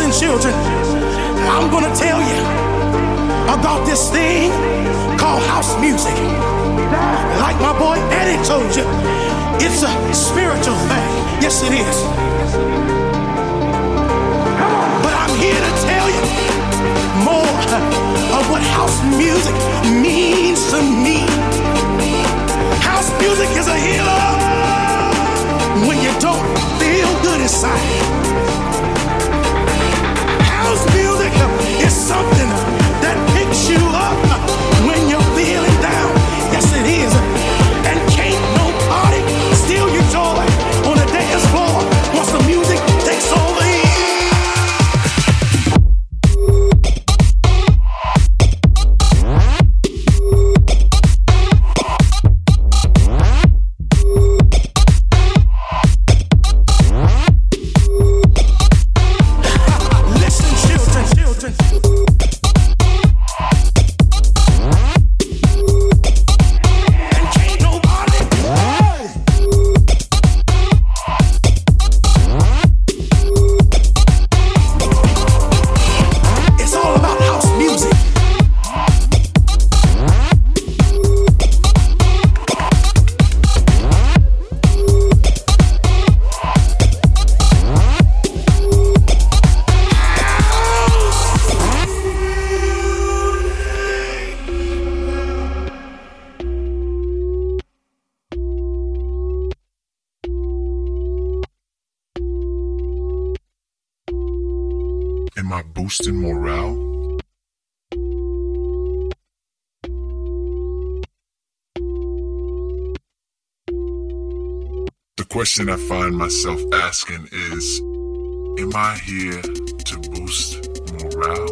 Listen, children, I'm gonna tell you about this thing called house music. Like my boy Eddie told you, it's a spiritual thing. Yes, it is. But I'm here to tell you more of what house music means to me. House music is a healer when you don't feel good inside. something. Question I find myself asking is Am I here to boost morale?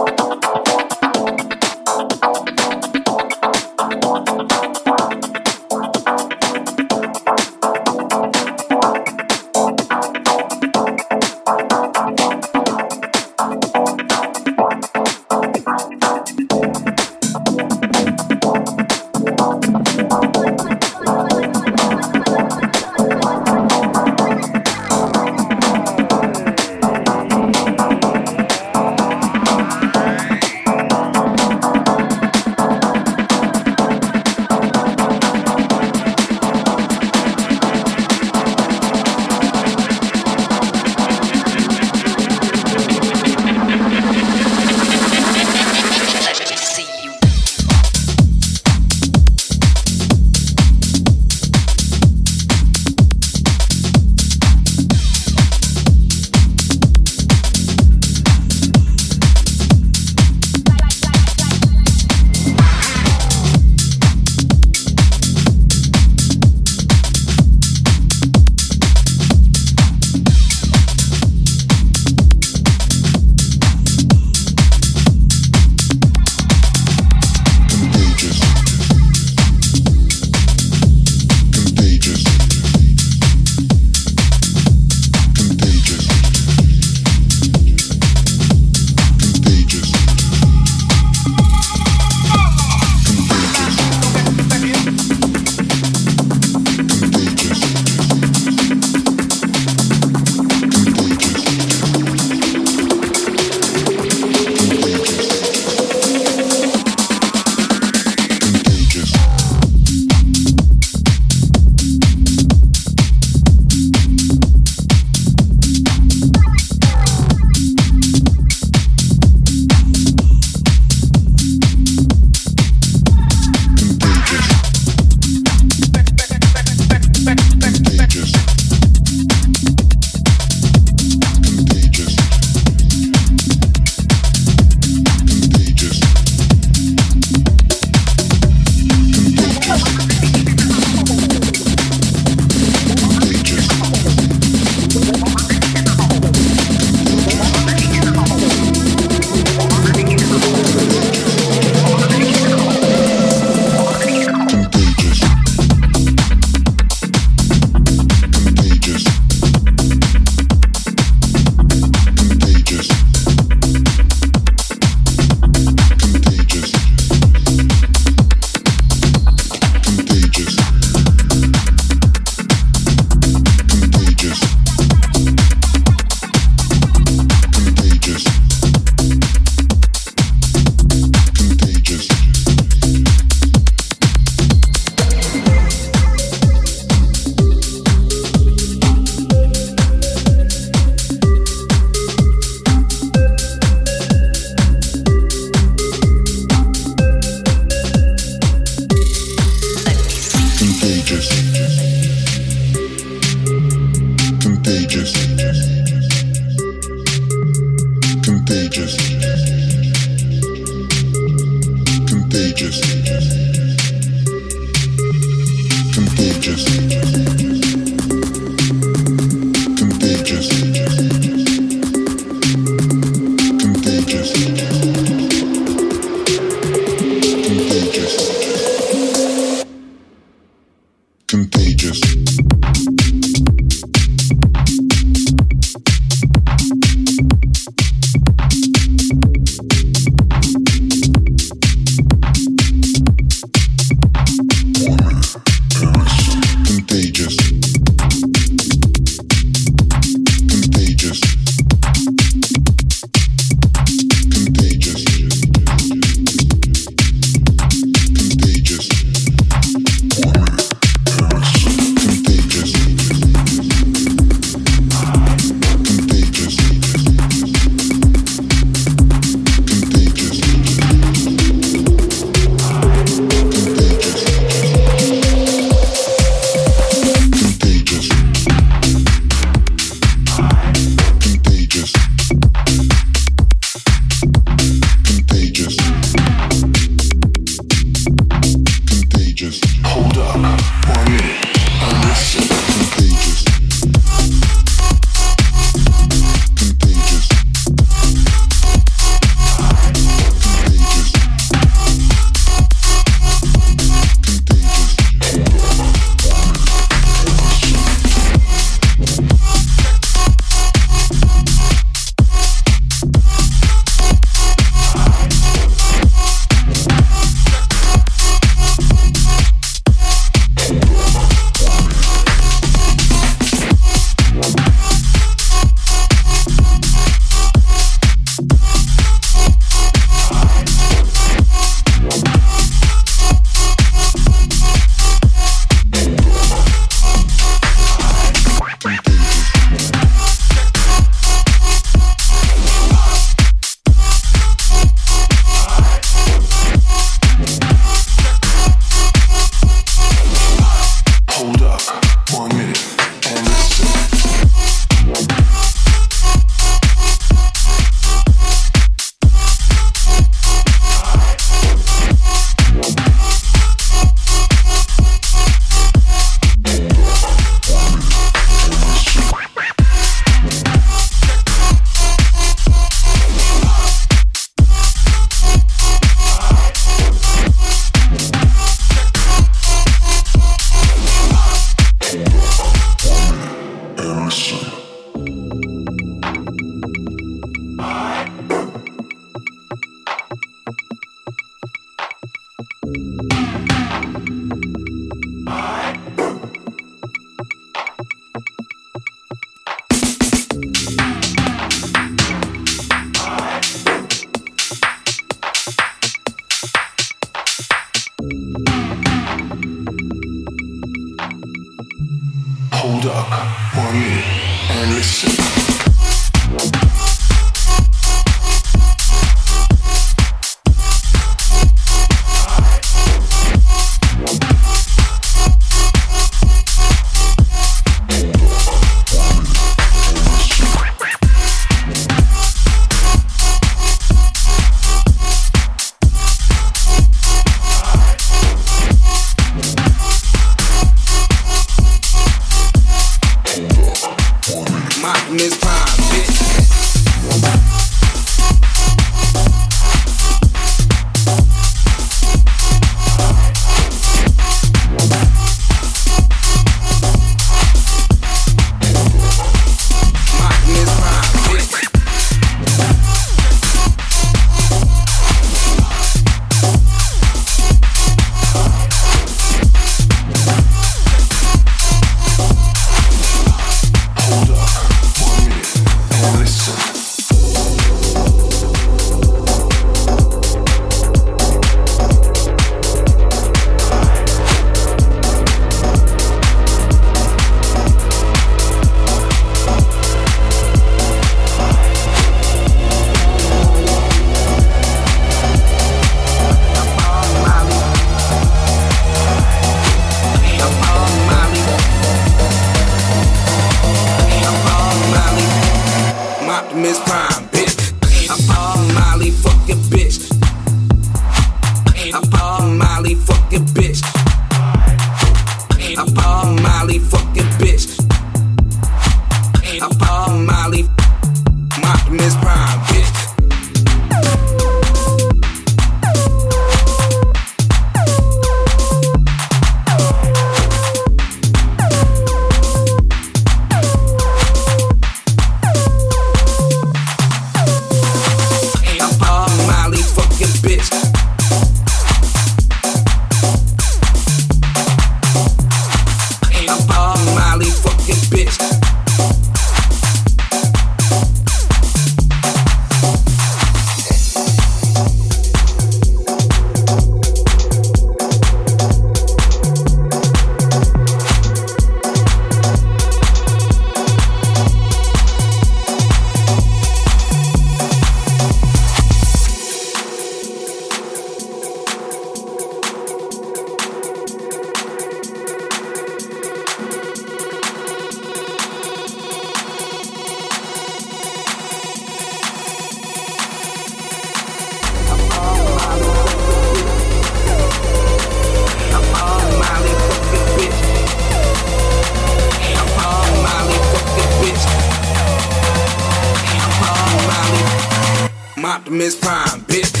Optimus Prime, bitch.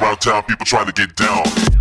around town, people trying to get down.